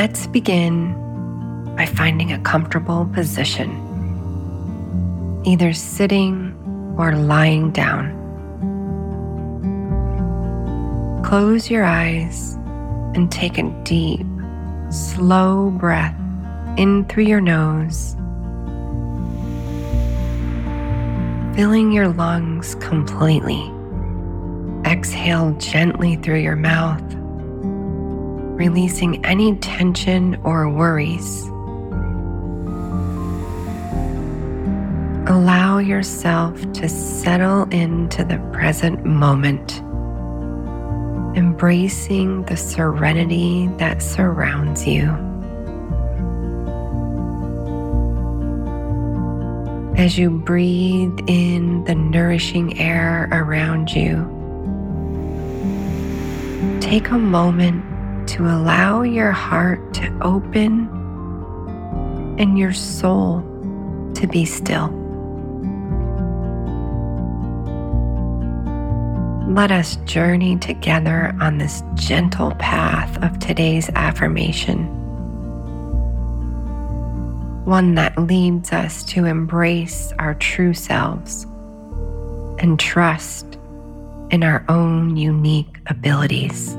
Let's begin by finding a comfortable position, either sitting or lying down. Close your eyes and take a deep, slow breath in through your nose, filling your lungs completely. Exhale gently through your mouth releasing any tension or worries. Allow yourself to settle into the present moment, embracing the serenity that surrounds you. As you breathe in the nourishing air around you, take a moment to allow your heart to open and your soul to be still. Let us journey together on this gentle path of today's affirmation, one that leads us to embrace our true selves and trust in our own unique abilities.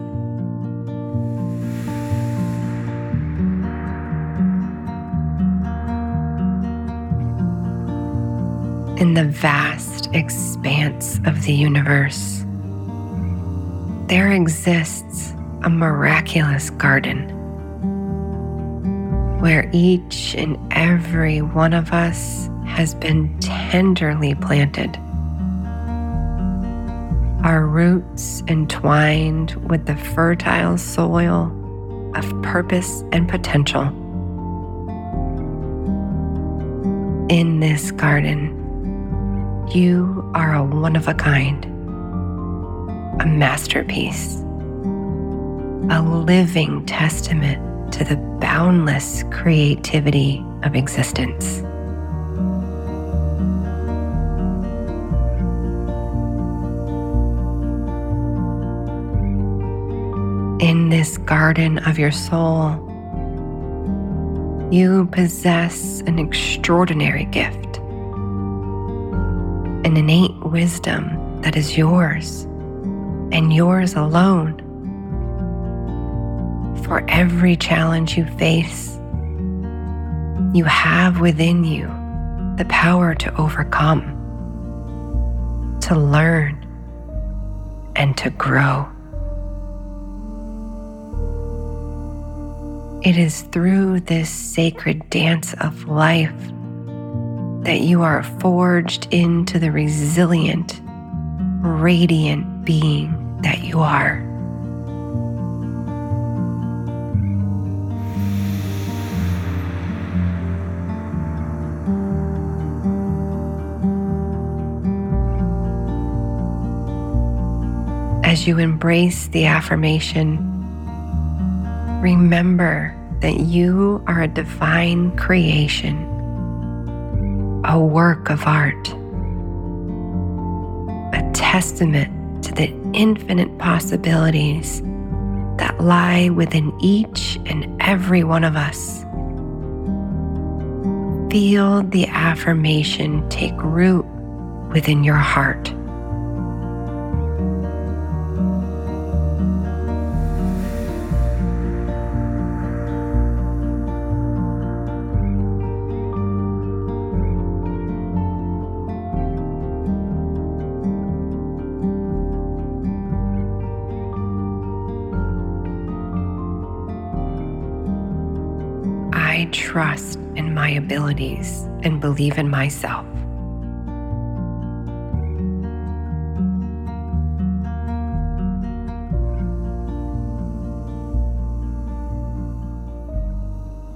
In the vast expanse of the universe, there exists a miraculous garden where each and every one of us has been tenderly planted. Our roots entwined with the fertile soil of purpose and potential. In this garden, you are a one of a kind, a masterpiece, a living testament to the boundless creativity of existence. In this garden of your soul, you possess an extraordinary gift an innate wisdom that is yours and yours alone. For every challenge you face, you have within you the power to overcome, to learn, and to grow. It is through this sacred dance of life that you are forged into the resilient radiant being that you are. As you embrace the affirmation, remember that you are a divine creation, a work of art, a testament to the infinite possibilities that lie within each and every one of us. Feel the affirmation take root within your heart. Trust in my abilities and believe in myself.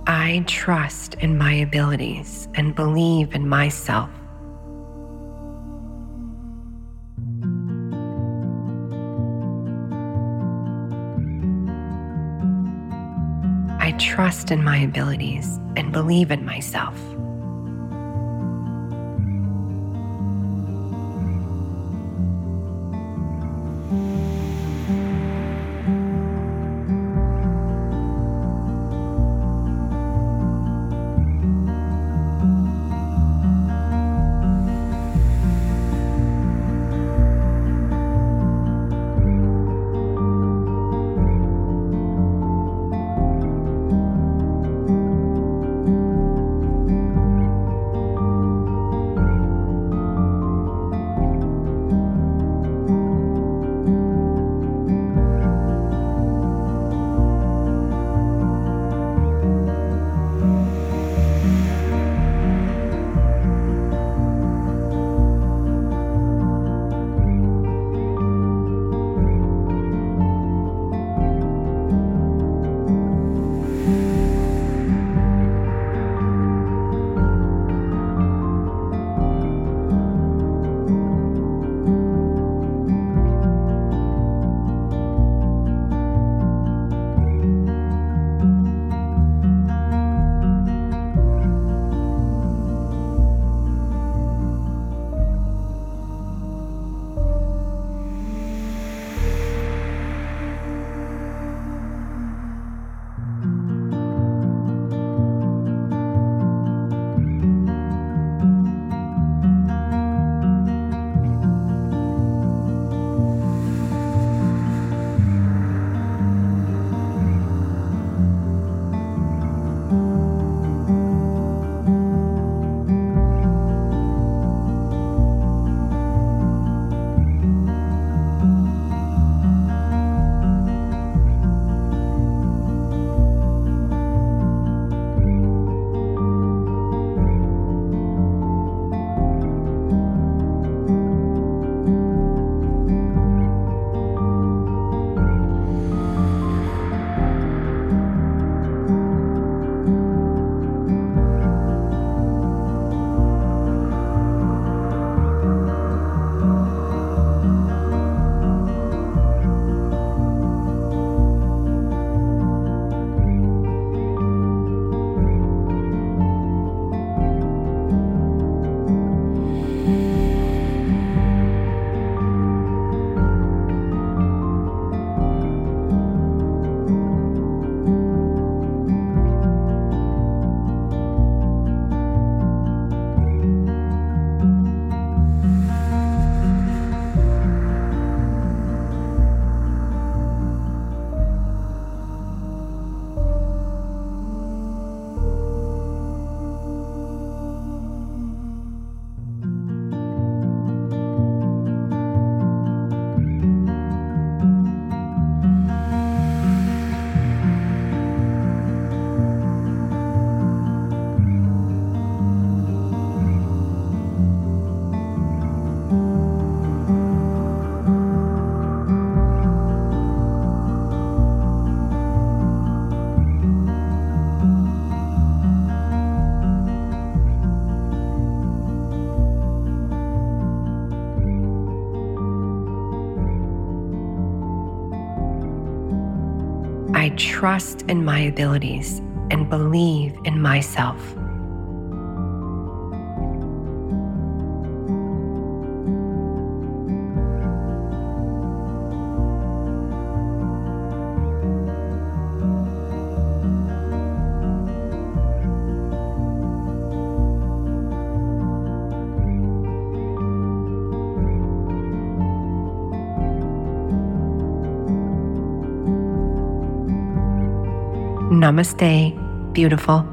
I trust in my abilities and believe in myself. Trust in my abilities and believe in myself. Trust in my abilities and believe in myself. Namaste, beautiful.